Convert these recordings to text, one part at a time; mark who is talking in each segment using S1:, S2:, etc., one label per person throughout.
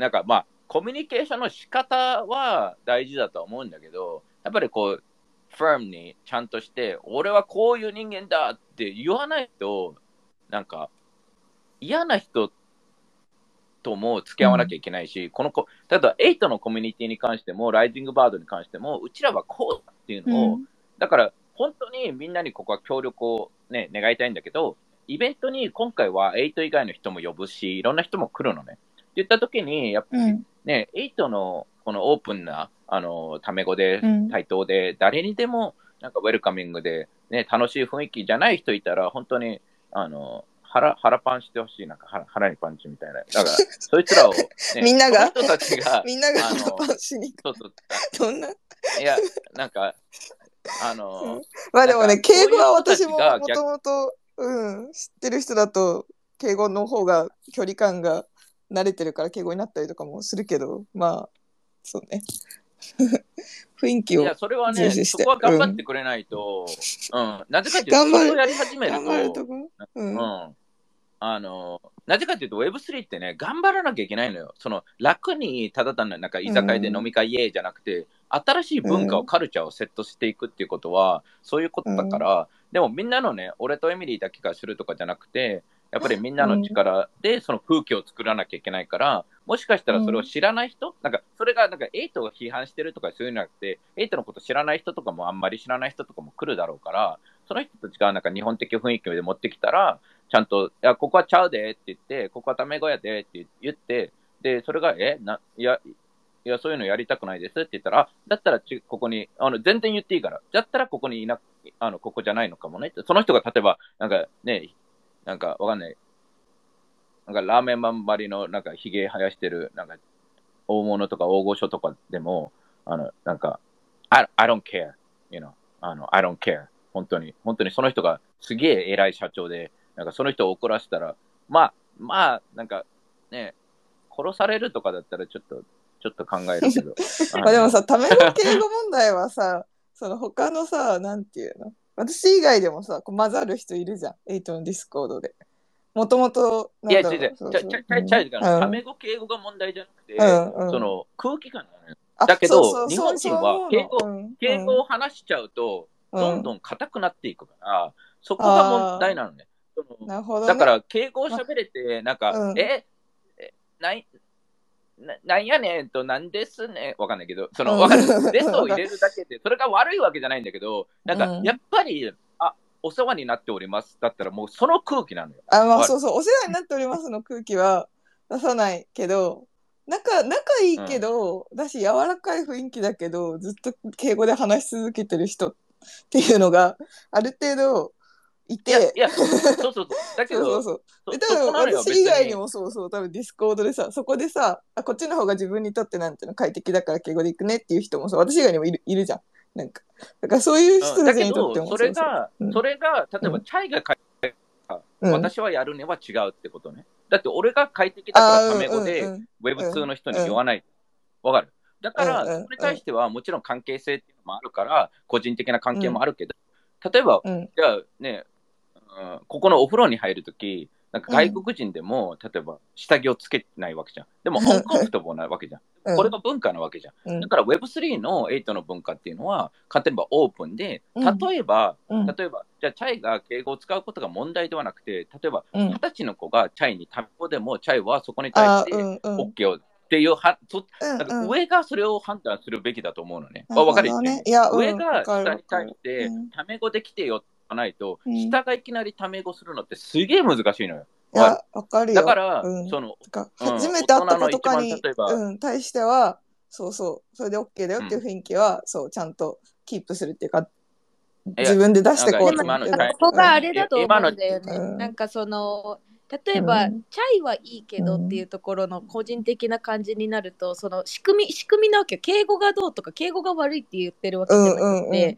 S1: なんかまあ、コミュニケーションの仕方は大事だと思うんだけど、やっぱりこう、ファームにちゃんとして、俺はこういう人間だって言わないと、なんか、嫌な人とも付き合わなきゃいけないし、うん、この子、例えば8のコミュニティに関しても、ライジングバードに関しても、うちらはこうだっていうのを、うん、だから本当にみんなにここは協力をね、願いたいんだけど、イベントに今回は8以外の人も呼ぶし、いろんな人も来るのね。って言った時に、やっぱりね、うん、8のこのオープンな、あの、タメ語で、対等で、誰にでも、なんかウェルカミングで、ね、楽しい雰囲気じゃない人いたら、本当に、あの、腹、腹パンしてほしい。なんか腹腹にパンチみたいな。だから、そいつらを、ね、
S2: みんなが？
S1: 人たちが、
S2: みんなが腹パンしに
S1: そうそう。
S2: そんな？い
S1: や、なんか、あの、
S2: うん、まあでもね、敬語は私ももともと、うん、知ってる人だと、敬語の方が距離感が慣れてるから敬語になったりとかもするけど、まあ、そうね。雰囲気をいや、
S1: それはね、そこは頑張ってくれないと、うん、うん、なぜかというと、頑張るやり始めると、うん、うん、あの、なぜかというと Web3 ってね、頑張らなきゃいけないのよ。その楽にただ単ななんか居酒屋で飲み会イエーじゃなくて、新しい文化を、カルチャーをセットしていくっていうことは、そういうことだから、でもみんなのね、俺とエミリーだけがするとかじゃなくて、やっぱりみんなの力でその空気を作らなきゃいけないから、もしかしたらそれを知らない人、なんかそれがなんかエイトが批判してるとかそういうのじゃなくて、エイトのこと知らない人とかもあんまり知らない人とかも来るだろうから、その人たちがなんか日本的雰囲気で持ってきたら、ちゃんと、いや、ここはちゃうでって言って、ここはタメ語やでって言って、で、それが、えな、いや、いや、そういうのやりたくないですって言ったら、あ、だったらち、ここに、あの、全然言っていいから。だったらここにいな、あの、ここじゃないのかもねって。その人が例えば、なんかね、なんかわかんない。なんかラーメンマンばりの、なんか髭生やしてる、なんか、大物とか大御所とかでも、あの、なんか、I, I don't care, you know, あの、I don't care. 本当に、本当にその人がすげえ偉い社長で、なんかその人を怒らせたら、まあ、まあ、なんかね、殺されるとかだったらちょっとちょっと考えるけど。
S2: ま あでもさ、ための敬語問題はさ、その他のさ、なんていうの？私以外でもさ、こう混ざる人いるじゃん、エイトのディスコードで。もともと、
S1: いや、違う違う、ちゃ、ちゃ、ちゃ、ちゃ、ため語、敬語が問題じゃなくて、その空気感なのよ。だけど、日本人は敬語、敬語を話しちゃうと、どんどん硬くなっていくから、そこが問題なのね。
S2: なるほど、
S1: だから、敬語を喋れて、なんか、え、ない、ななんやねんと、なんですねわかんないけど、その、わかる。レスを入れるだけで、それが悪いわけじゃないんだけど、なんか、やっぱり、うん、あ、お世話になっております。だったら、もうその空気なのよ。
S2: あ、まあ、そうそう、お世話になっておりますの空気は出さないけど、仲、仲いいけど、うん、だし、柔らかい雰囲気だけど、ずっと敬語で話し続けてる人っていうのが、ある程度、いて。
S1: いや、そうそうそう。だけど、
S2: そうそうそう。多分私以外にもそうそう、多分ディスコードでさ、そこでさ、あこっちの方が自分にとってなんていうの快適だから敬語で行くねっていう人もさ、私以外にもいるいるじゃん。なんか、だからそういう人たちにとっても、
S1: それが、それが、例えば、チャイが快適私はやるねは違うってことね。だって俺が快適だからタメ語で、Web2 の人に言わない。わ、かる？だから、それに対してはもちろん関係性っていうのもあるから、個人的な関係もあるけど、例えば、じゃあね、ここのお風呂に入るとき、なんか外国人でも、うん、例えば下着をつけないわけじゃん。でも、香港フトボなわけじゃん。うん、これが文化なわけじゃん。だから Web3 の8の文化っていうのは、例えばオープンで、例えば、うん、例えば、じゃあチャイが敬語を使うことが問題ではなくて、例えば、二十歳の子がチャイにタメ語でも、チャイはそこに対して OK を、っていうは、そなんか上がそれを判断するべきだと思うのね。わ、かるよね。上が下に対して、タメ語で来てよないと、下がいきなりタメ語するのってすげえ難しいのよ。
S2: いや、わかる？よ。
S1: だから、うん、その、
S2: 初めて会った子とかに、うん、対しては、そうそう、それで OK だよっていう雰囲気は、うん、そう、ちゃんとキープするっていうか、自分で出してこうって。
S3: ここがあれだと思うんだよね。うん、なんかその、例えば、うん、チャイはいいけどっていうところの個人的な感じになると、その仕組み、仕組みなわけよ。敬語がどうとか、敬語が悪いって言ってるわけじゃなくて、うんうんうん、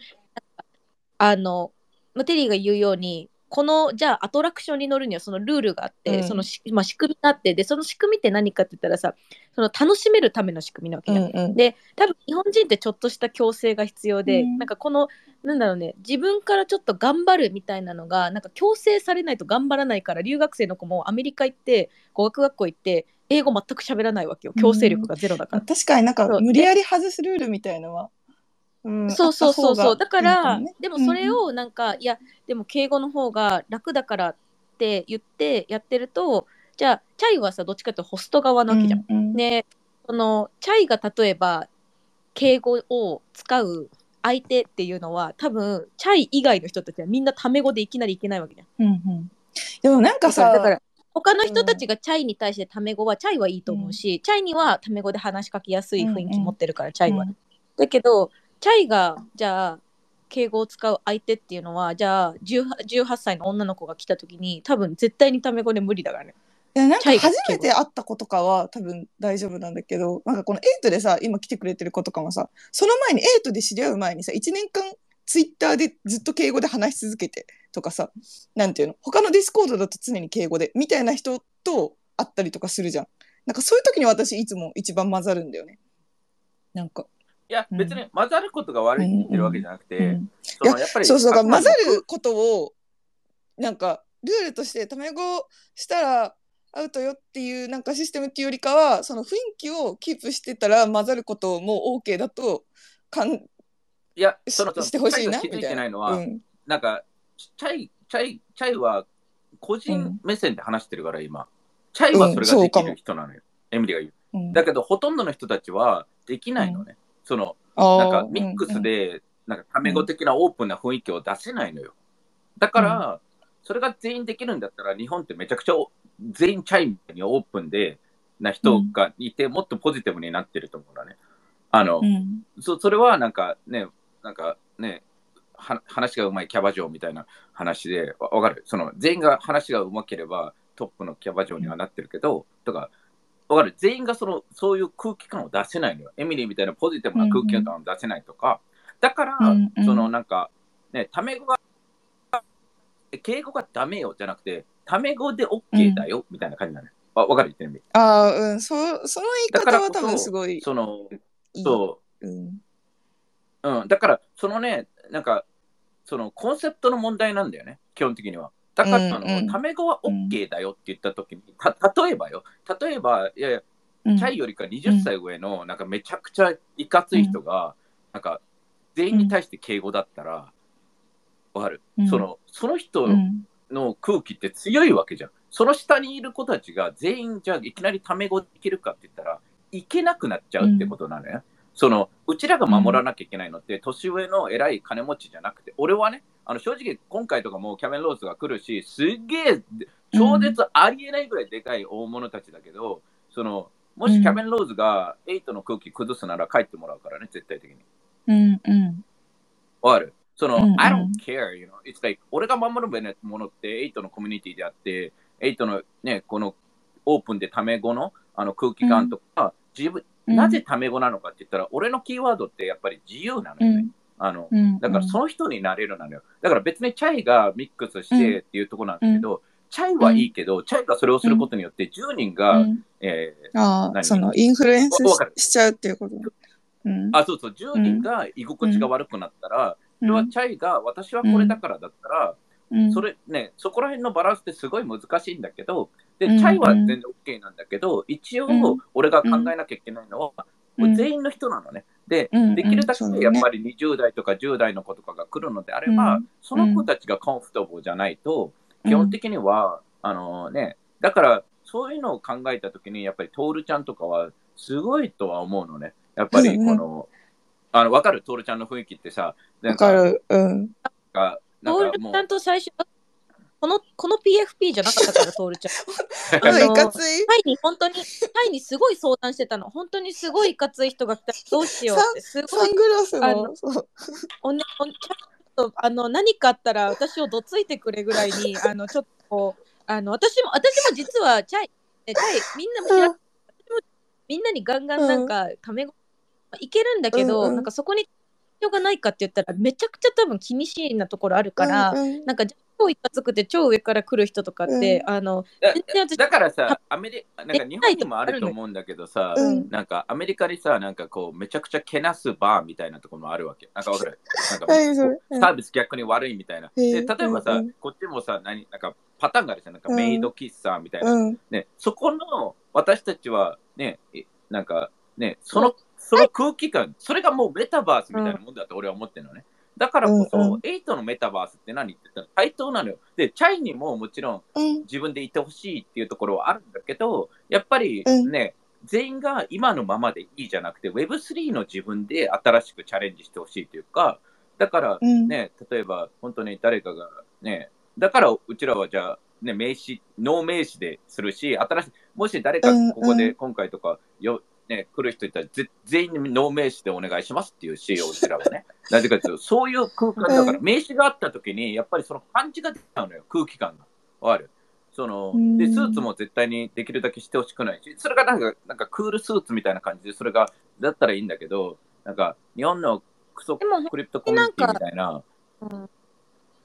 S3: あの、まあ、テリーが言うようにこのじゃあアトラクションに乗るにはそのルールがあって、うん、そのし、まあ、仕組みがあってでその仕組みって何かって言ったらさその楽しめるための仕組みなわけじゃん。うんうん、で多分日本人ってちょっとした強制が必要で、うん、なんかこのなんだろうね自分からちょっと頑張るみたいなのがなんか強制されないと頑張らないから留学生の子もアメリカ行って語学学校行って英語全く喋らないわけよ。強制力がゼロだから、
S2: 確かになんか無理やり外すルールみたいのは。
S3: うん、そうそうそうそう。だから、ね、でもそれをなんか、うん、いやでも敬語の方が楽だからって言ってやってるとじゃあチャイはさどっちかっていうとホスト側なわけじゃん。うんうん、でそのチャイが例えば敬語を使う相手っていうのは多分チャイ以外の人たちはみんなタメ語でいきなりいけないわけじゃん。うんうん、
S2: でもなんかさ
S3: だから他の人たちがチャイに対してタメ語は、チャイはいいと思うし、チャイにはタメ語で話しかけやすい雰囲気持ってるから、チャイは、だけどチャイがじゃあ敬語を使う相手っていうのはじゃあ 18, 18歳の女の子が来た時に多分絶対にタメ語で無理だからね。
S2: いやなんか初めて会った子とかは多分大丈夫なんだけどなんかこのエイトでさ今来てくれてる子とかもさその前にエイトで知り合う前にさ1年間ツイッターでずっと敬語で話し続けてとかさなんていうの？他のディスコードだと常に敬語でみたいな人と会ったりとかするじゃん。なんかそういう時に私いつも一番混ざるんだよね。なんか
S1: いや、別に混ざることが悪いって言ってるわけじゃなくて、
S2: そのやっぱりそうそう混ざることをなんかルールとしてタメ語したらアウトよっていうなんかシステムっていうよりかはその雰囲気をキープしてたら混ざることも OK だとかんい
S1: やそのしてほしいなみたいなのは、うん、なんかチャイチャイチャイは個人目線で話してるから、今。チャイはそれができる人なのよ、エミリが言う、うん、だけどほとんどの人たちはできないのね、そのなんかミックスで、なんかタメ語的なオープンな雰囲気を出せないのよ。だから、それが全員できるんだったら、日本ってめちゃくちゃ全員チャイムにオープンでな人がいて、もっとポジティブになってると思うのね。あの、そそれはなんかね、なんかね、話がうまいキャバ嬢みたいな話で、わかる？その全員が話がうまければトップのキャバ嬢にはなってるけど、とか、わかる？全員がそのそういう空気感を出せないのよ。エミリーみたいなポジティブな空気感を出せないとか。だから、うんうん、そのなんか、ね、タメ語が、敬語がダメよじゃなくて、タメ語で OK だよ、みたいな感じなのよ。わ、わかる？言ってる。
S2: ああ、うん。そその言い方は多分すごい。
S1: その、そう。うん、うん。だから、そのね、なんか、そのコンセプトの問題なんだよね、基本的には。だから、うんうん、タメ語は OK だよって言ったときに、た、例えばよ、例えば、いやいや、チャイよりか20歳上の、なんかめちゃくちゃいかつい人が、なんか、全員に対して敬語だったら、わかる、その、その人の空気って強いわけじゃん。その下にいる子たちが全員、じゃあいきなりタメ語でいけるかって言ったら、いけなくなっちゃうってことなのよ。その、うちらが守らなきゃいけないのって、年上の偉い金持ちじゃなくて、俺はね、あの正直、今回とかもキャメン・ローズが来るし、すっげえ、超絶ありえないぐらいでかい大物たちだけど、その、もしキャメン・ローズが8の空気崩すなら帰ってもらうからね、絶対的に。
S2: うんうん。
S1: わかる？その、うんうん、I don't care, you know? It's like, 俺が守るものって8のコミュニティであって、8のね、このオープンでタメ語のあの空気感とか、うん、自分、なぜタメ語なのかって言ったら、俺のキーワードってやっぱり自由なのよね。あの、だからその人になれるなのよ。だから別にチャイがミックスしてっていうところなんですけど、チャイはいいけど、チャイがそれをすることによって10人が、うん、
S2: えー、ああ、そのインフルエンスしちゃうっていうこと？
S1: うん、あ、そうそう、10人が居心地が悪くなったら、それはチャイが私はこれだからだったら、それね、そこら辺のバランスってすごい難しいんだけど、で、チャイは全然 OK なんだけど、一応俺が考えなきゃいけないのは、全員の人なのね。で、できるだけやっぱり20代とか10代の子とかが来るのであれば、その子たちがコンフォトボーじゃないと、基本的には、あのね、だからそういうのを考えたときに、やっぱりトールちゃんとかはすごいとは思うのね。やっぱりこの、あの、わかる？トールちゃんの雰囲気ってさ、
S2: わかる。うん。
S3: トールちゃんと最初、この、この PFP じゃなかったから、トールちゃん。あの、いかつい。タイに、本当に、タイにすごい相談してたの。本当にすごいいかつい人が来たどうしようって。すごい。サングラスの？おね、おちょっと、あの、何かあったら私をどついてくれぐらいに、あの、ちょっと、あの、私も、私も実は、チャイ、チャイ、みんなも知らみんなにガンガンなんか、ためご、いけるんだけど、うんうん、なんかそこに要がないかって言ったらめちゃくちゃ多分気にしいなところあるから、うんうん、なんか超いかつくて超上から来る人とかって、うん、あの
S1: だからさアメリなんか日本にもあると思うんだけどさ、うん、なんかアメリカにさなんかこうめちゃくちゃけなすバーみたいなところもあるわけ。なんかわかる？なんかサービス逆に悪いみたいな、で例えばさ、こっちもさ何なんかパターンがあるじゃん。なんかメイド喫茶みたいな、ね、そこの私たちはね、なんかね、その、その空気感、それがもうメタバースみたいなもんだと俺は思ってるのね。だからこそ、うんうん、8のメタバースって何って言ったら対等なのよ。で、チャイにももちろん自分でいてほしいっていうところはあるんだけど、やっぱりね、うん、全員が今のままでいいじゃなくて、Web3 の自分で新しくチャレンジしてほしいというか、だからね、うん、例えば本当に誰かがね、だからうちらはじゃあ、ね、名詞、ノー名詞でするし、新しい、もし誰かここで今回とかよ、ね、来る人いたら全員にノー名詞でお願いしますっていう仕様うちらはね。なぜかというと、そういう空間だから、名詞があった時に、やっぱりその感じが出ちゃうのよ、空気感が。わかる？そのでスーツも絶対にできるだけしてほしくないし、それがなんかなんかクールスーツみたいな感じで、それがだったらいいんだけど、なんか日本のクソクリプトコミュニティみたいな。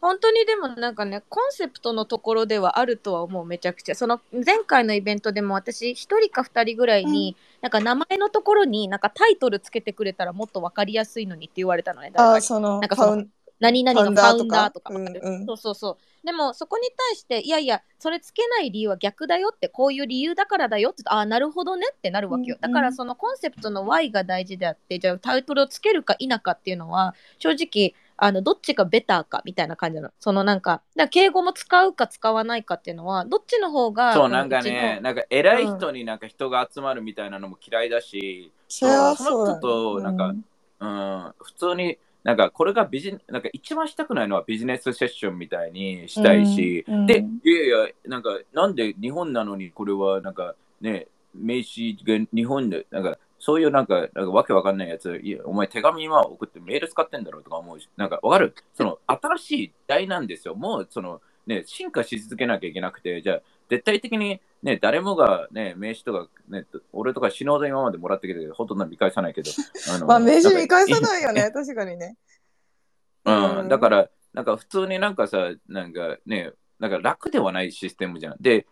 S3: 本当にでもなんかねコンセプトのところではあるとは思うめちゃくちゃ。その前回のイベントでも私1人か2人ぐらいに、うん、なんか名前のところになんかタイトルつけてくれたらもっと分かりやすいのにって言われたのね
S2: あその
S3: なんかその何々のファウンダーとか、うんうん、そうそう。そうでもそこに対していやいやそれつけない理由は逆だよってこういう理由だからだよってああなるほどねってなるわけよ、だからそのコンセプトの Y が大事であってじゃあタイトルをつけるか否かっていうのは正直あのどっちがベターかみたいな感じなの。そのなんか、だ敬語も使うか使わないかっていうのは、どっちの方が。
S1: そう、なんかね、なんか偉い人になんか人が集まるみたいなのも嫌いだし、
S2: その
S1: 人となんか、うん、うん、普通に、なんかこれがビジなんか一番したくないのはビジネスセッションみたいにしたいし、うんうん、で、いやいや、なんかなんで日本なのにこれはなんかね、名刺が日本で、なんかそういうなんか、なんかわけわかんないやつ、いやお前手紙今送ってメール使ってんだろうとか思うし、なんかわかる？その新しい時代なんですよ。もうそのね、進化し続けなきゃいけなくて、じゃあ絶対的にね、誰もがね、名刺とかね、俺とか死のうと今までもらってきたけど、ほとんど見返さないけど。
S2: あの まあ名刺見返さないよね、確かにね。
S1: うん、だから、なんか普通になんかさ、なんかね、なんか楽ではないシステムじゃん。で、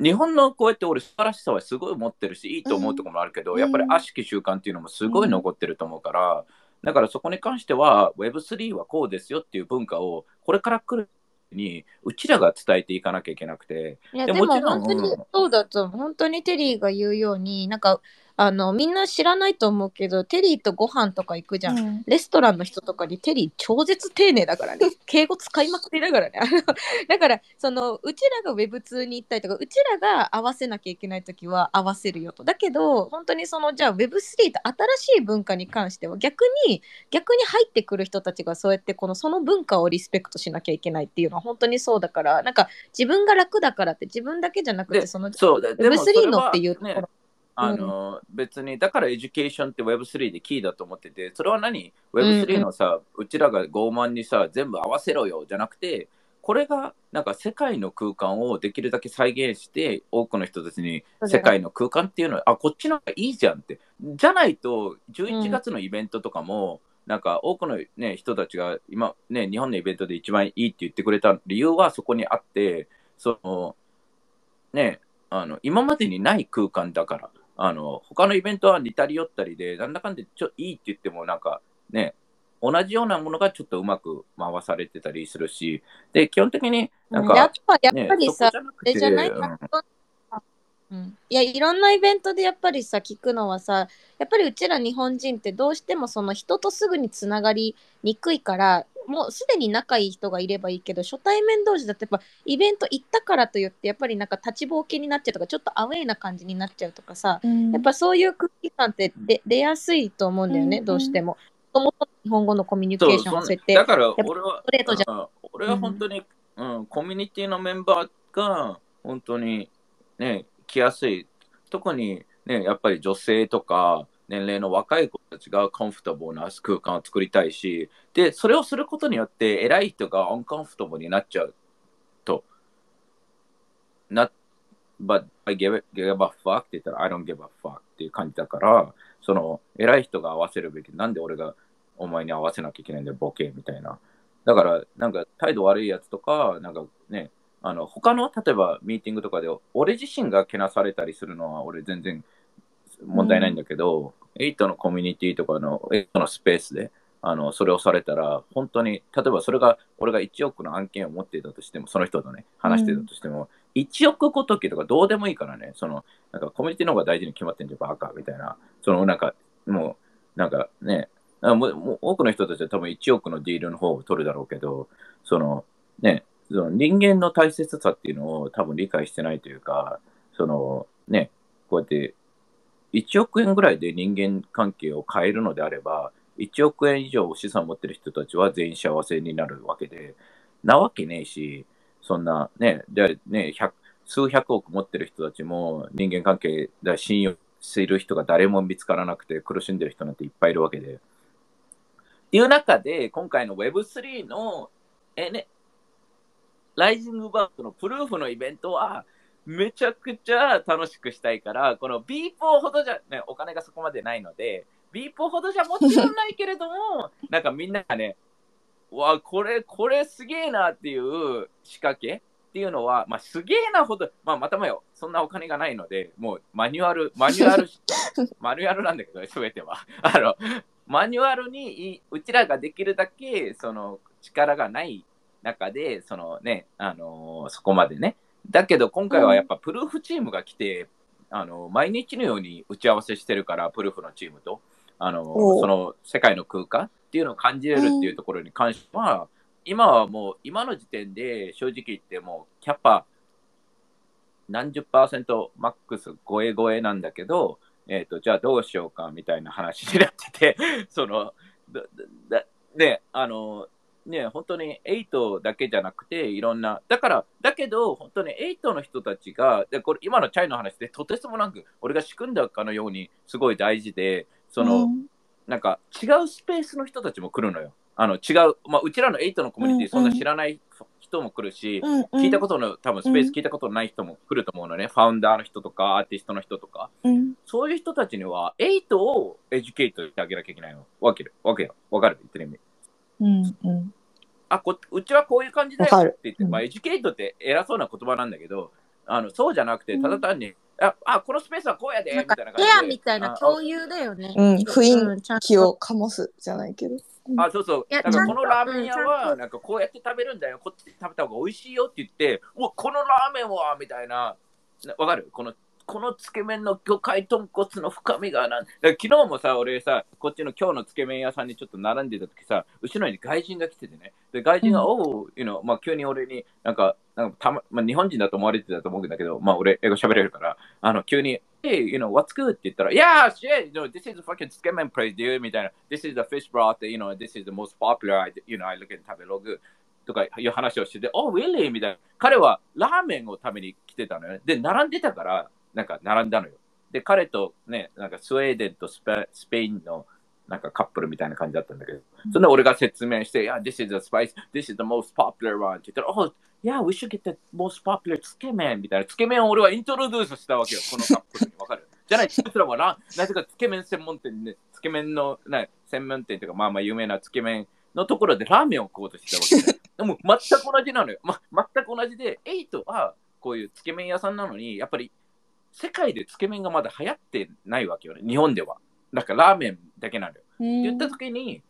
S1: 日本のこうやって俺素晴らしさはすごい持ってるしいいと思うところもあるけど、うん、やっぱり悪しき習慣っていうのもすごい残ってると思うから、うん、だからそこに関しては Web3 はこうですよっていう文化をこれから来るにうちらが伝えていかなきゃいけなくて。
S3: いやでも本当にそうだと、本当にテリーが言うようになんかあのみんな知らないと思うけどテリーとご飯とか行くじゃん、うん、レストランの人とかにテリー超絶丁寧だからね。敬語使いまくりだからね。だからそのうちらが Web2 に行ったりとかうちらが合わせなきゃいけない時は合わせるよと。だけど本当にそのじゃあ Web3 って新しい文化に関しては逆に逆に入ってくる人たちがそうやってこのその文化をリスペクトしなきゃいけないっていうのは本当にそうだからなんか自分が楽だからって自分だけじゃなくてその Web3 のっていうところ、ね
S1: あの、うん、別に、だから education って Web3 でキーだと思ってて、それは何 ?Web3 のさ、うん、うちらが傲慢にさ、全部合わせろよじゃなくて、これがなんか世界の空気感をできるだけ再現して、多くの人たちに世界の空気感っていうのは、あ、こっちの方がいいじゃんって。じゃないと、11月のイベントとかも、うん、なんか多くの、ね、人たちが今、ね、日本のイベントで一番いいって言ってくれた理由はそこにあって、その、ね、あの今までにない空間だから。あの、他のイベントは似たり寄ったりで、なんだかんでちょいいって言っても、なんかね、同じようなものがちょっとうまく回されてたりするし、で、基本的になんか、
S3: やっぱやっぱりさ、あれじゃないか、うん、いやいろんなイベントでやっぱりさ聞くのはさやっぱりうちら日本人ってどうしてもその人とすぐにつながりにくいからもうすでに仲いい人がいればいいけど初対面同士だとやっぱイベント行ったからといってやっぱりなんか立ちぼうけになっちゃうとかちょっとアウェイな感じになっちゃうとかさ、うん、やっぱそういう空気感って出出やすいと思うんだよね、うん、どうしても。もともと日本語のコミュニケーションを設定
S1: だから俺は俺は本当に、うん、うん、コミュニティのメンバーが本当にね来やすい。特にねやっぱり女性とか年齢の若い子たちがコンフォタブルな空間を作りたいし、で、それをすることによって、偉い人がオンコンフォタブルになっちゃうと。な、but I give, it, give a fuck って言ったら I don't give a fuck っていう感じだから、その、偉い人が合わせるべき。なんで俺がお前に合わせなきゃいけないんだよ、ボケみたいな。だから、なんか態度悪いやつとか、なんかね、あの、他の、例えばミーティングとかで、俺自身がけなされたりするのは、俺全然問題ないんだけど、うん、8のコミュニティとかの8のスペースで、あの、それをされたら、本当に、例えばそれが、俺が1億の案件を持っていたとしても、その人とね、話していたとしても、1億ごときとかどうでもいいからね、その、なんかコミュニティの方が大事に決まってんじゃん、バカみたいな。その、なんか、もう、なんかね、もも多くの人たちは多分1億のディールの方を取るだろうけど、その、ね、その人間の大切さっていうのを多分理解してないというか、その、ね、こうやって1億円ぐらいで人間関係を変えるのであれば、1億円以上資産を持ってる人たちは全員幸せになるわけで、なわけねえし、そんなね、でね数百億持ってる人たちも人間関係で信用する人が誰も見つからなくて苦しんでる人なんていっぱいいるわけで。っていう中で、今回の Web3 の、えね、ライジングバードのプルーフのイベントは、めちゃくちゃ楽しくしたいから、この B4 ほどじゃ、ね、お金がそこまでないので、B4 ほどじゃもちろんないけれども、なんかみんながね、わ、これ、これすげえなっていう仕掛けっていうのは、まあ、すげえなほど、まあ、またもよ、そんなお金がないので、もうマニュアル、マニュアル、マニュアルなんだけど、すべては。あの、マニュアルにうちらができるだけ、その力がない中で、そのね、あのー、そこまでね。だけど今回はやっぱプルーフチームが来て、あの、毎日のように打ち合わせしてるから、プルーフのチームと、あの、その世界の空間っていうのを感じれるっていうところに関しては、今はもう、今の時点で正直言っても、キャパ何十パーセントマックス超え超えなんだけど、えっ、ー、と、じゃあどうしようかみたいな話になってて、その、だ、で、あの、ね、本当に8だけじゃなくて、いろんな、だから、だけど、本当に8の人たちが、でこれ今のチャイの話で、とてつもなく、俺が仕組んだかのように、すごい大事で、その、うん、なんか違うスペースの人たちも来るのよ。あの違う、まあ、うちらの8のコミュニティ、そんな知らない人も来るし、うんうん、聞いたことの、多分スペース聞いたことのない人も来ると思うのね、ファウンダーの人とか、アーティストの人とか、うん、そういう人たちには、8を educate してあげなきゃいけないの。わける。わけよ。わかる？言ってる意味。うんうんあ、うちはこういう感じだよって言って、まあ、 educate って偉そうな言葉なんだけど、あのそうじゃなくて、ただ単に、ああ、このスペースはこうやで、みたいな感じで。
S3: ペアみたいな共有だよね。
S2: うん、雰囲気を醸すじゃないけど。
S1: あ、そうそう。だからこのラーメン屋は、なんかこうやって食べるんだよ。こっちで食べた方が美味しいよって言って、うわ、このラーメンはみたいな。わかる？このこのつけ麺の魚介豚骨の深みがなん昨日もさ、俺さ、こっちの今日のつけ麺屋さんにちょっと並んでた時さ、後ろに外人が来ててね。で、外人が、うん、おう、you know、まあ急に俺になんか、なんかたま、まあ日本人だと思われてたと思うんだけど、まあ俺英語喋れるから、あの、急に、Hey, you know, what's good? って言ったら、Yeah, shit, you know, this is a fucking つけ麺 place, dude, みたいな。This is the fish broth, you know, this is the most popular, you know, I look at 食べログ。とかいう話をしてて、Oh, really? みたいな。彼はラーメンを食べに来てたのよね。で、並んでたから、なんか並んだのよ。で、彼とね、なんかスウェーデンとスペスペインのなんかカップルみたいな感じだったんだけど、そんな俺が説明して、Yeah, this is the spice, this is the most popular one って言ったら、Oh, yeah, we should get the most popular つけ麺みたいな。つけ麺を俺はイントロデュースしたわけよ、このカップルに。わかる？じゃない、そいつらはな、なぜかつけ麺専門店で、つけ麺の、ね、専門店というか、まあまあ有名なつけ麺のところでラーメンを食おうとしてたわけで。でも全く同じなのよ。ま、全く同じで、エイトはこういうつけ麺屋さんなのに、やっぱり世界でつけ麺がまだ流行ってないわけよね、日本では。だからラーメンだけなのよ。言った時に、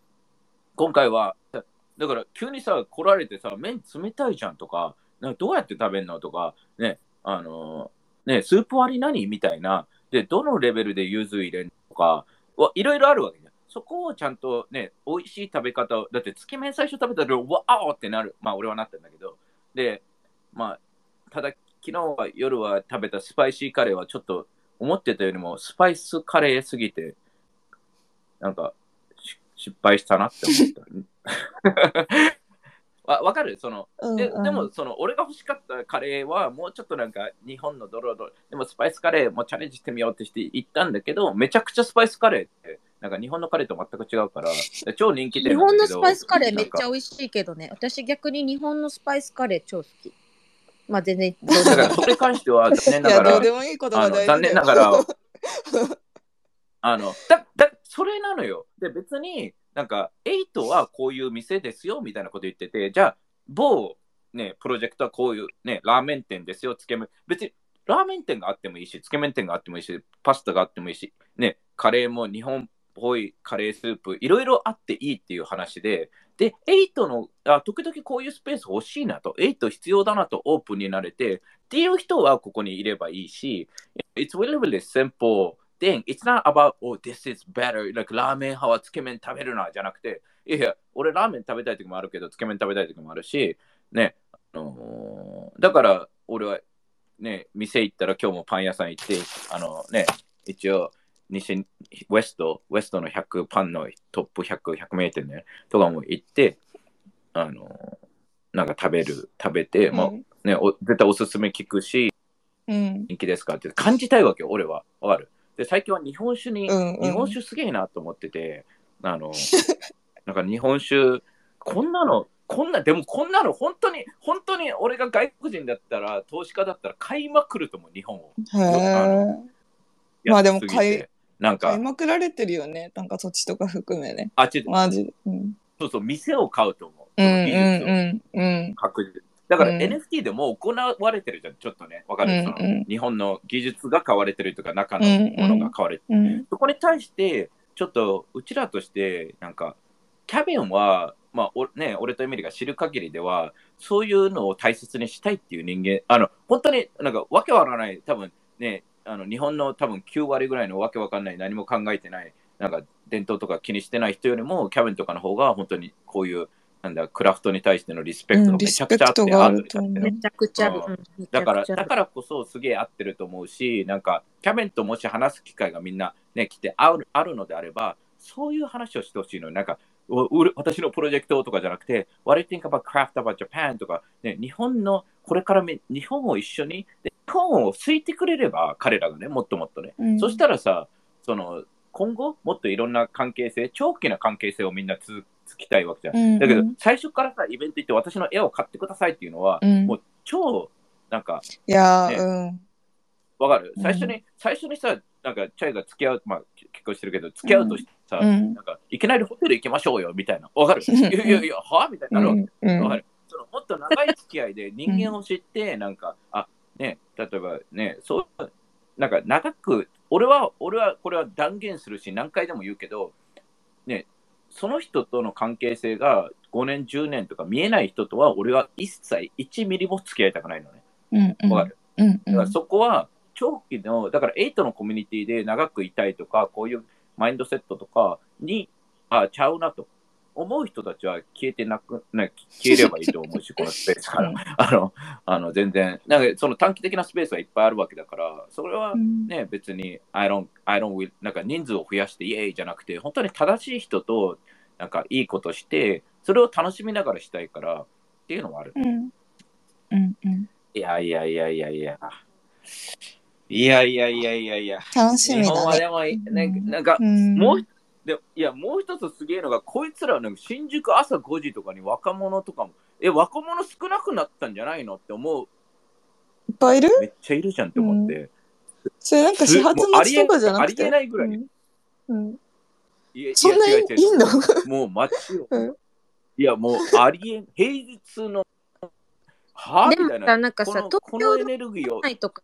S1: 今回は、だから急にさ、来られてさ、麺冷たいじゃんとか、なんかどうやって食べるのとか、ね、あのー、ね、スープ割り何みたいな、で、どのレベルで柚子入れるとか、いろいろあるわけじゃん。そこをちゃんとね、美味しい食べ方を、だってつけ麺最初食べたら、わーってなる。まあ俺はなったんだけど、で、まあ、ただ昨日は夜は食べたスパイシーカレーはちょっと思ってたよりもスパイスカレーすぎて、なんか失敗したなって思った。わわかる？その、ででもその俺が欲しかったカレーはもうちょっとなんか日本のドロドロ。でもスパイスカレーもチャレンジしてみようってして行ったんだけどめちゃくちゃスパイスカレーってなんか日本のカレーと全く違うから 超人気
S3: 店日本のスパイスカレーめっちゃ美味しいけどね。私逆に日本のスパイスカレー超好きまあ全然
S1: どうでもいい。それに関しては 残念ながら、残念ながら、あの、だ、だ、それなのよ。で、別になんか、エイトはこういう店ですよみたいなこと言ってて、じゃあ、某、ね、プロジェクトはこういうね、ラーメン店ですよ、つけ麺。別に、ラーメン店があってもいいし、つけ麺店があってもいいし、パスタがあってもいいし、ね、カレーも日本ぽいカレースープ、いろいろあっていいっていう話で、で、8の、あ時々こういうスペース欲しいなと、8必要だなとオープンになれて、っていう人はここにいればいいし、It's really, really simple thing. It's not about, oh, this is better. Like ラーメン派はつけ麺食べるな、じゃなくて、いやいや、俺ラーメン食べたい時もあるけど、つけ麺食べたい時もあるし、ね、あのー、だから俺はね、店行ったら今日もパン屋さん行って、あのね、一応、西、ウエスト、ウエストの100パンのトップ100、100名店ね、とかも行って、あの、なんか食べる、食べて、うん、まあねお、絶対おすすめ聞くし、
S2: うん、
S1: 人気ですかって感じたいわけよ、俺は。わかる？で、最近は日本酒に、うんうん、日本酒すげえなと思ってて、あの、なんか日本酒、こんなの、こんな、でもこんなの本当に、本当に俺が外国人だったら、投資家だったら買いまくると思う、日本を。
S2: へまあでも買い、なんか。買いまくられてるよね。なんか土地とか含めね。
S1: あ、ちょ
S2: マジで。
S1: うん、そうそう、店を買うと思う。
S2: うんうん。
S1: 確実。だから NFT でも行われてるじゃん、ちょっとね。わかる、うんうん、その日本の技術が買われてるとか、中のものが買われてる。うんうん、そこに対して、ちょっとうちらとして、なんか、キャビンは、まあおね、俺とエミリが知る限りでは、そういうのを大切にしたいっていう人間、あの、本当になんかわけわからない、多分ね、あの日本の多分9割ぐらいのわけわかんない、何も考えてない、なんか伝統とか気にしてない人よりも、キャビンとかの方が本当にこういう、なんだ、クラフトに対してのリスペクトがめちゃくちゃあって、うん、ある
S3: めちゃくちゃある。
S1: だから、だからこそすげえ合ってると思うし、なんか、キャビンともし話す機会がみんなね、来てあるあるのであれば、そういう話をしてほしいのに、なんか、私のプロジェクトとかじゃなくて、What do you think about craft about Japan? とか、ね、日本のこれから日本を一緒に、日本を好いてくれれば、彼らがね、もっともっとね。うん、そしたらさ、その、今後、もっといろんな関係性、長期な関係性をみんなつつきたいわけじゃん。うんうん、だけど、最初からさ、イベント行って私の絵を買ってくださいっていうのは、うん、もう超、なんか、
S2: いや、ね、うん。
S1: わかる？最初に、最初にさ、なんか、チャイが付き合う、まあ、結婚してるけど、付き合うとしてさ、うん、なんか、いきなりホテル行きましょうよ、みたいな。わかる？いやいやいや、は？みたいなるわけ。わかる？そのもっと長い付き合いで人間を知って、なんか、あ、ね、例えばね、そう、なんか長く、俺は、俺はこれは断言するし、何回でも言うけど、ね、その人との関係性が5年、10年とか見えない人とは、俺は一切1ミリも付き合いたくないのね。わ、うん、かる、
S2: うんうん、
S1: だからそこは、長期の、だから8のコミュニティで長くいたいとか、こういうマインドセットとかに、あ、ちゃうなと思う人たちは消えてなく、ね、消えればいいと思うし、このスペースから。あの、あの全然、なんかその短期的なスペースはいっぱいあるわけだから、それはね、うん、別に、I don't, I don't, なんか人数を増やしてイエーイじゃなくて、本当に正しい人と、なんかいいことして、それを楽しみながらしたいからっていうのもある。
S2: うん。うんうん、い
S1: やいやいやいやいや。いやいやいやいやいや。
S2: 楽しみだ、ね、日
S1: 本はでも、ね、なんか、もう、でいや、もう一つすげえのが、こいつら、ね、新宿朝5時とかに若者とかも、え、若者少なくなったんじゃないのって思う。
S2: いっぱいいる？
S1: めっちゃいるじゃんって思って。うん、
S2: それなんか始発待ちとかじゃなく
S1: て？ありえないぐらい。
S2: うんうん、いやそんなにいいの？
S1: もう街を。うん、いや、もうありえん、平日の、はみたいな。
S3: なんかさ、
S1: このエネルギーを。
S2: とか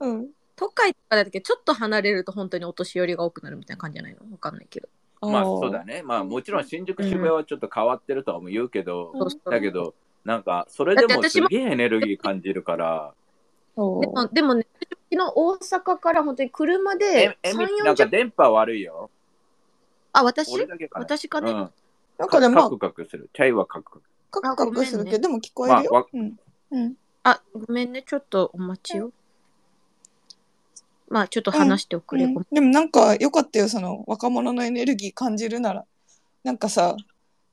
S2: うん。
S3: 都会とかだけちょっと離れると本当にお年寄りが多くなるみたいな感じじゃないの？わかんないけど。
S1: まあそうだね。まあもちろん新宿渋谷はちょっと変わってるとは言うけど、うん、だけど、なんかそれでもすげえエネルギー感じるから。
S3: でも、でもね、昨日大阪から本当に車で
S1: 3、40なんか電波悪いよ。
S3: あ、私？私かね？うん、
S1: なんかでも、カクカクする。チャイはカクカク。
S2: カクカクするけど、でも聞こえるあ、うん。うん。
S3: あ、ごめんね。ちょっとお待ちよ。まあちょっと話しておくれ、
S2: うんうん、でもなんかよかったよその若者のエネルギー感じるなら。なんかさ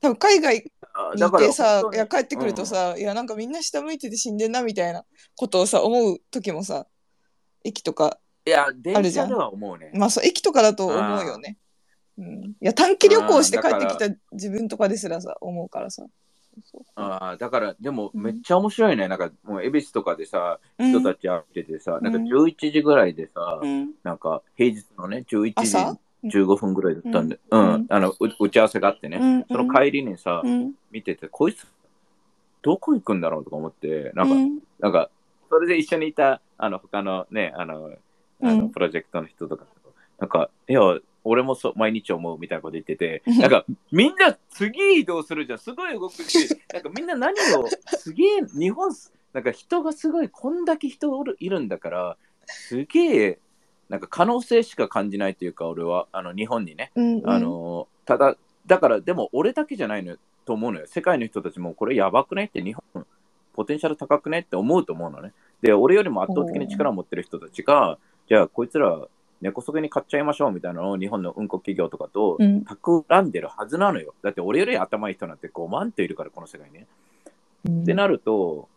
S2: 多分海外にいてさいや帰ってくるとさ、うん、いやなんかみんな下向いてて死んでんなみたいなことをさ思う時もさ駅とか
S1: いや電車では思うね。
S2: まあそう駅とかだと思うよね。うん、いや短期旅行して帰ってきた自分とかですらさ思うからさ
S1: ああ、だから、でも、めっちゃ面白いね。なんか、もう、恵比寿とかでさ、人たち会っててさ、なんか11時ぐらいでさ、なんか、平日のね、11時15分ぐらいだったんで、うん、あの、打ち合わせがあってね、その帰りにさ、見てて、こいつ、どこ行くんだろうとか思って、なんか、なんか、それで一緒にいた、あの、他のね、あの、あの、プロジェクトの人とか、なんか、いや、俺もそう毎日思うみたいなこと言ってて、なんかみんな次移動するじゃん、すごい動くし、なんかみんな何を、すげえ、日本、なんか人がすごい、こんだけ人おるいるんだから、すげえ、なんか可能性しか感じないというか、俺は、あの日本にね。うんうん、あのただ、だから、でも俺だけじゃないのと思うのよ。世界の人たちも、これやばくねって日本、ポテンシャル高くねって思うと思うのね。で、俺よりも圧倒的に力を持ってる人たちが、じゃあこいつら根こそぎに買っちゃいましょうみたいなのを日本のうんこ企業とかと企んでるはずなのよ。だって俺より頭いい人なんて5万といるから、この世界に。ね。うん、ってなると、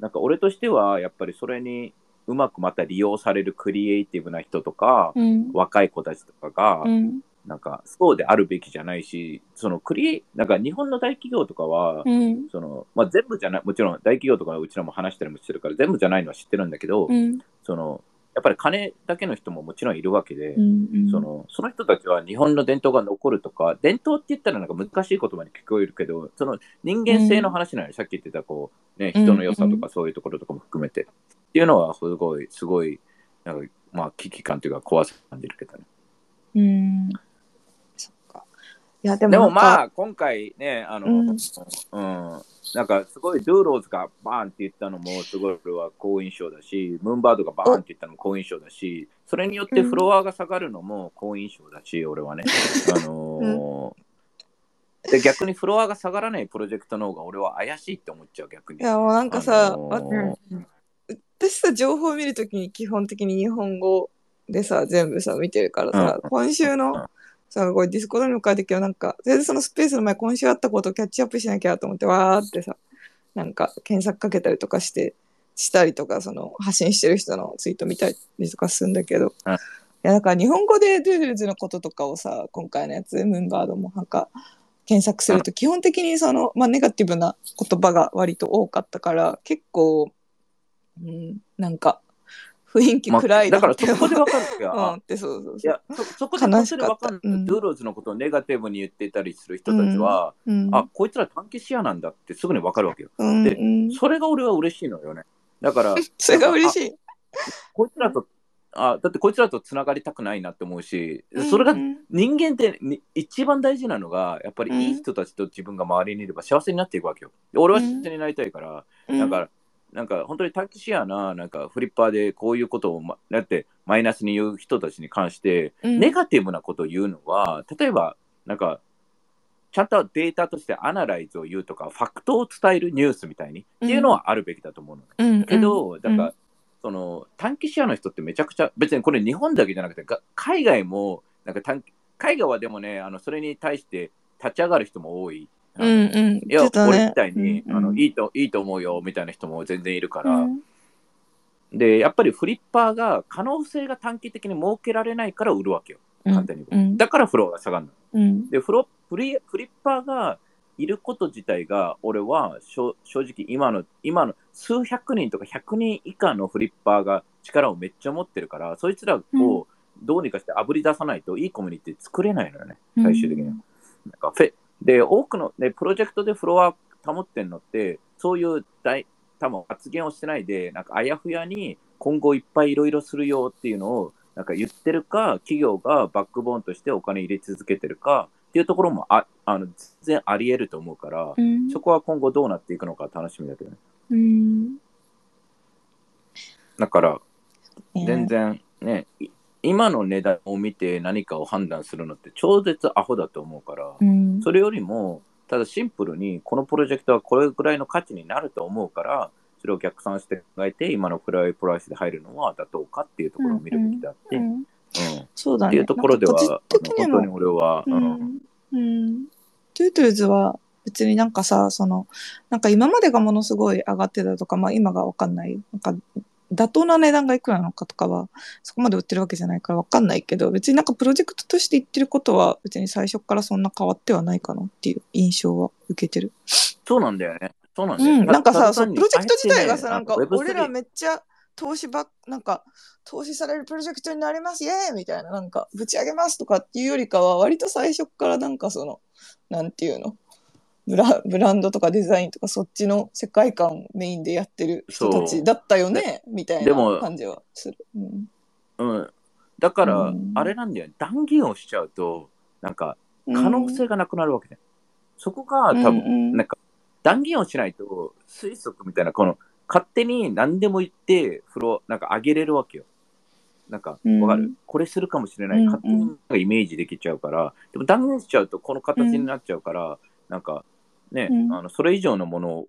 S1: なんか俺としてはやっぱりそれにうまくまた利用されるクリエイティブな人とか、うん、若い子たちとかが、うん、なんかそうであるべきじゃないし、そのクリエなんか日本の大企業とかは、うん、そのまあ、全部じゃない、もちろん大企業とかうちらも話したりもしてるから全部じゃないのは知ってるんだけど、そのやっぱり金だけの人ももちろんいるわけで、うんうん、そのその人たちは日本の伝統が残るとか、伝統って言ったらなんか難しい言葉に聞こえるけど、その人間性の話なのよ、うん、さっき言ってたこう、ね、人の良さとかそういうところとかも含めて、うんうん、っていうのはすごい、すごい、なんかまあ危機感というか怖さを感じるけどね。
S2: うんいや
S1: でもでもまあ今回ね、あの、うん、うんなんかすごいドゥーローズがバーンって言ったのもすごいは好印象だし、ムーンバードがバーンって言ったのも好印象だし、それによってフロアが下がるのも好印象だし、俺はね。あのー、で逆にフロアが下がらないプロジェクトの方が俺は怪しいって思っちゃう逆に。
S2: いやもうなんかさ、あのー、私さ情報を見るときに基本的に日本語でさ全部さ見てるからさ、うん、今週のさ、これディスコードにも書いてけど、なんか、全然そのスペースの前、今週あったことをキャッチアップしなきゃと思って、わーってさ、なんか検索かけたりとかして、したりとか、その発信してる人のツイート見たりとかするんだけど、い。や、だから日本語でドゥードズのこととかをさ、今回のやつ、ムーンバードもなんか、検索すると基本的にその、まあ、ネガティブな言葉が割と多かったから結構、うん、なんか雰囲気暗い
S1: だからそこでわかるよ。
S2: うんってそうそう
S1: いやそ、そこでわかる。ドゥーローズのことをネガティブに言ってたりする人たちは、うんあ、こいつら短期視野なんだってすぐにわかるわけよ。うんで、それが俺は嬉しいのよね。だから、
S2: それが嬉しい。
S1: こいつらと、あだってこいつらとつながりたくないなって思うし、それが人間って一番大事なのが、やっぱりいい人たちと自分が周りにいれば幸せになっていくわけよ。俺は幸せになりたいから、だから、なんか本当にタキシアななんかフリッパーでこういうことを、ま、だってマイナスに言う人たちに関して、ネガティブなことを言うのは例えばなんかちゃんとデータとしてアナライズを言うとかファクトを伝えるニュースみたいに、っていうのはあるべきだと思うの、うん、けどだから、その短期視野の人ってめちゃくちゃ別にこれ日本だけじゃなくて海外もなんか短海外はでもねあのそれに対して立ち上がる人も多い
S2: うんうん、
S1: いや、ね、俺みたいに、うんうん、あのいいといいと思うよみたいな人も全然いるから、うん、でやっぱりフリッパーが可能性が短期的に設けられないから売るわけよ。簡単に、うん、だからフローが下がるの、うん、でフロフリフリッパーがいること自体が俺は正直今の今の数百人とか100人以下のフリッパーが力をめっちゃ持ってるからそいつらをどうにかしてあぶり出さないといいコミュニティ作れないのよね。最終的には。なんかフェで、多くの、ね、プロジェクトでフロア保ってんのって、そういう大、多分発言をしてないで、なんかあやふやに今後いっぱいいろいろするよっていうのを、なんか言ってるか、企業がバックボーンとしてお金入れ続けてるかっていうところもああの全然あり得ると思うから、うん、そこは今後どうなっていくのか楽しみだけどね。
S2: うん、
S1: だから、全然ね、今の値段を見て何かを判断するのって超絶アホだと思うから、うん、それよりもただシンプルにこのプロジェクトはこれぐらいの価値になると思うからそれを逆算して考えて今の floor price で入るのは妥当かっていうところを見るべきであって、うん、うん、
S2: そうだね、
S1: っていうところでは本当に俺は。
S2: うん、うん、トゥートゥーズは別になんかさそのなんか今までがものすごい上がってたとか、まあ、今が分かんない。なんか妥当な値段がいくらなのかとかはそこまで売ってるわけじゃないから分かんないけど別になんかプロジェクトとして言ってることは別に最初からそんな変わってはないかなっていう印象は受けてる。
S1: そうなんだよね。そうなんだよ、
S2: うん、なんかさそプロジェクト自体がさ、なんか俺らめっちゃ投資ばなんか投資されるプロジェクトになりますイエーイみたいななんかぶち上げますとかっていうよりかは割と最初からなんかそのなんていうの？ブラブランドとかデザインとかそっちの世界観メインでやってる人たちだったよねみたいな感じはする。うん、
S1: うん、だから、あれなんだよ、断言をしちゃうと、なんか、可能性がなくなるわけね。そこが多分、なんか、断言をしないと、推測みたいな、この、勝手に何でも言って、風呂、なんか上げれるわけよ。なんか、わかる、これするかもしれない。勝手にイメージできちゃうから、でも断言しちゃうと、この形になっちゃうから、なんか、ね、あのそれ以上のもの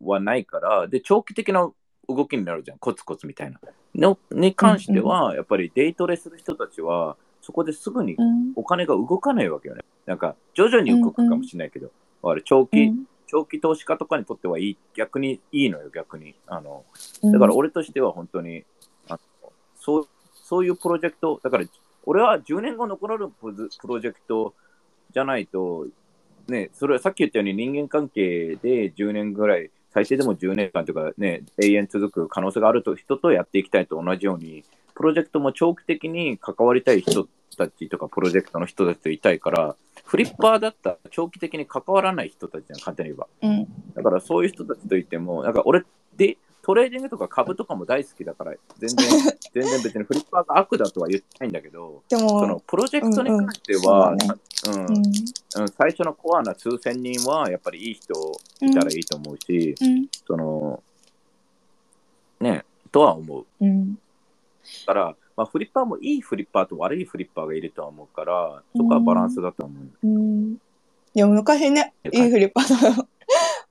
S1: はないから、で、長期的な動きになるじゃん、コツコツみたいな。のに関しては、やっぱりデイトレする人たちは、そこですぐにお金が動かないわけよね。なんか、徐々に動くかもしれないけど、うんうん、長期、長期投資家とかにとってはいい、逆にいいのよ、逆に。あの、だから俺としては本当に、あのそう、そういうプロジェクト、だから、俺は10年後残るプロジェクトじゃないと、ね、それはさっき言ったように人間関係で10年ぐらい最低でも10年間というかね、永遠続く可能性があると人とやっていきたいと同じように、プロジェクトも長期的に関わりたい人たちとか、プロジェクトの人たちといたいから、フリッパーだったら長期的に関わらない人たちじゃん、簡単に言えば。うん、だからそういう人たちといっても、なんか俺で、トレーディングとか株とかも大好きだから、全然、全然別にフリッパーが悪だとは言ってないんだけど、でもそのプロジェクトに関しては、うん、うんうん、最初のコアな数千人はやっぱりいい人いたらいいと思うし、その、ね、とは思う。だから、まあ、フリッパーもいいフリッパーと悪いフリッパーがいるとは思うから、そこはバランスだと思う。うん、
S2: でも昔ね、い。いフリッパーと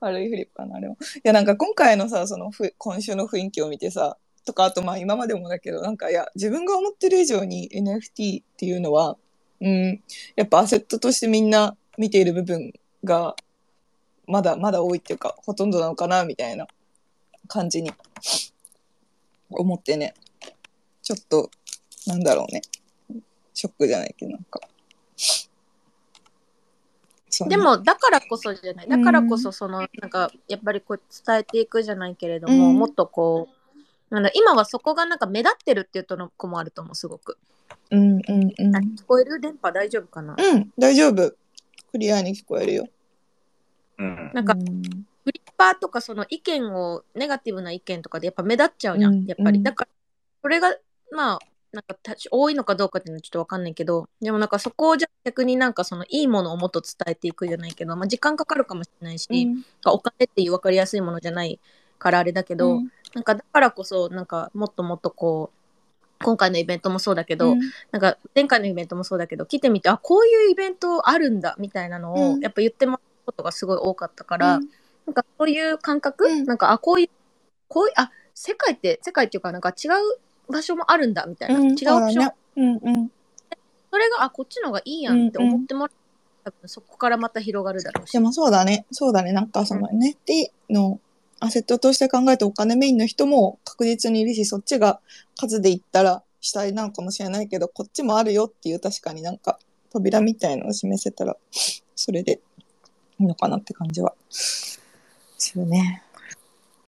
S2: 悪いフリッパーのあれも。いや、なんか今回のさ、そのふ今週の雰囲気を見てさ、とか、あとまあ今までもだけど、なんかいや、自分が思ってる以上に NFT っていうのは、うん、やっぱアセットとしてみんな見ている部分が、まだまだ多いっていうか、ほとんどなのかな、みたいな感じに思ってね、ちょっと、なんだろうね、ショックじゃないけど、なんか。
S3: でもだからこそじゃないだからこそその、なんかやっぱりこう伝えていくじゃないけれども、うん、もっとこうなんだ今はそこがなんか目立ってるっていうとの子もあると思うすごく。
S2: うんうんうん。
S3: 聞こえる？電波大丈夫かな？
S2: うん大丈夫。クリアに聞こえるよ。
S1: うん、
S3: なんか、フリッパーとかその意見をネガティブな意見とかでやっぱ目立っちゃうじゃん、やっぱり。だからそれがまあなんか多いのかどうかっていうのはちょっとわかんないけど、でもなんかそこをじゃ逆になんかそのいいものをもっと伝えていくじゃないけど、まあ、時間かかるかもしれないし、うん、お金っていう分かりやすいものじゃないからあれだけど、うん、なんかだからこそなんかもっともっとこう今回のイベントもそうだけど、うん、なんか前回のイベントもそうだけど来てみてあこういうイベントあるんだみたいなのを、やっぱ言ってもらうことがすごい多かったから、なんかそういう感覚、なんかあこういうこういうあ世界って世界っていうかなんか違う場所もあるんだみたいな、うん、違うオプション、
S2: うんうん、
S3: それがあこっちの方がいいやんって思ってもら多分そこからまた広がるだろうし。
S2: でもそうだね。そうだね。なんかその NFT のアセットとして考えてお金メインの人も確実にいるしそっちが数で言ったら主体なのかもしれないけどこっちもあるよっていう確かになんか扉みたいのを示せたらそれでいいのかなって感じはするね。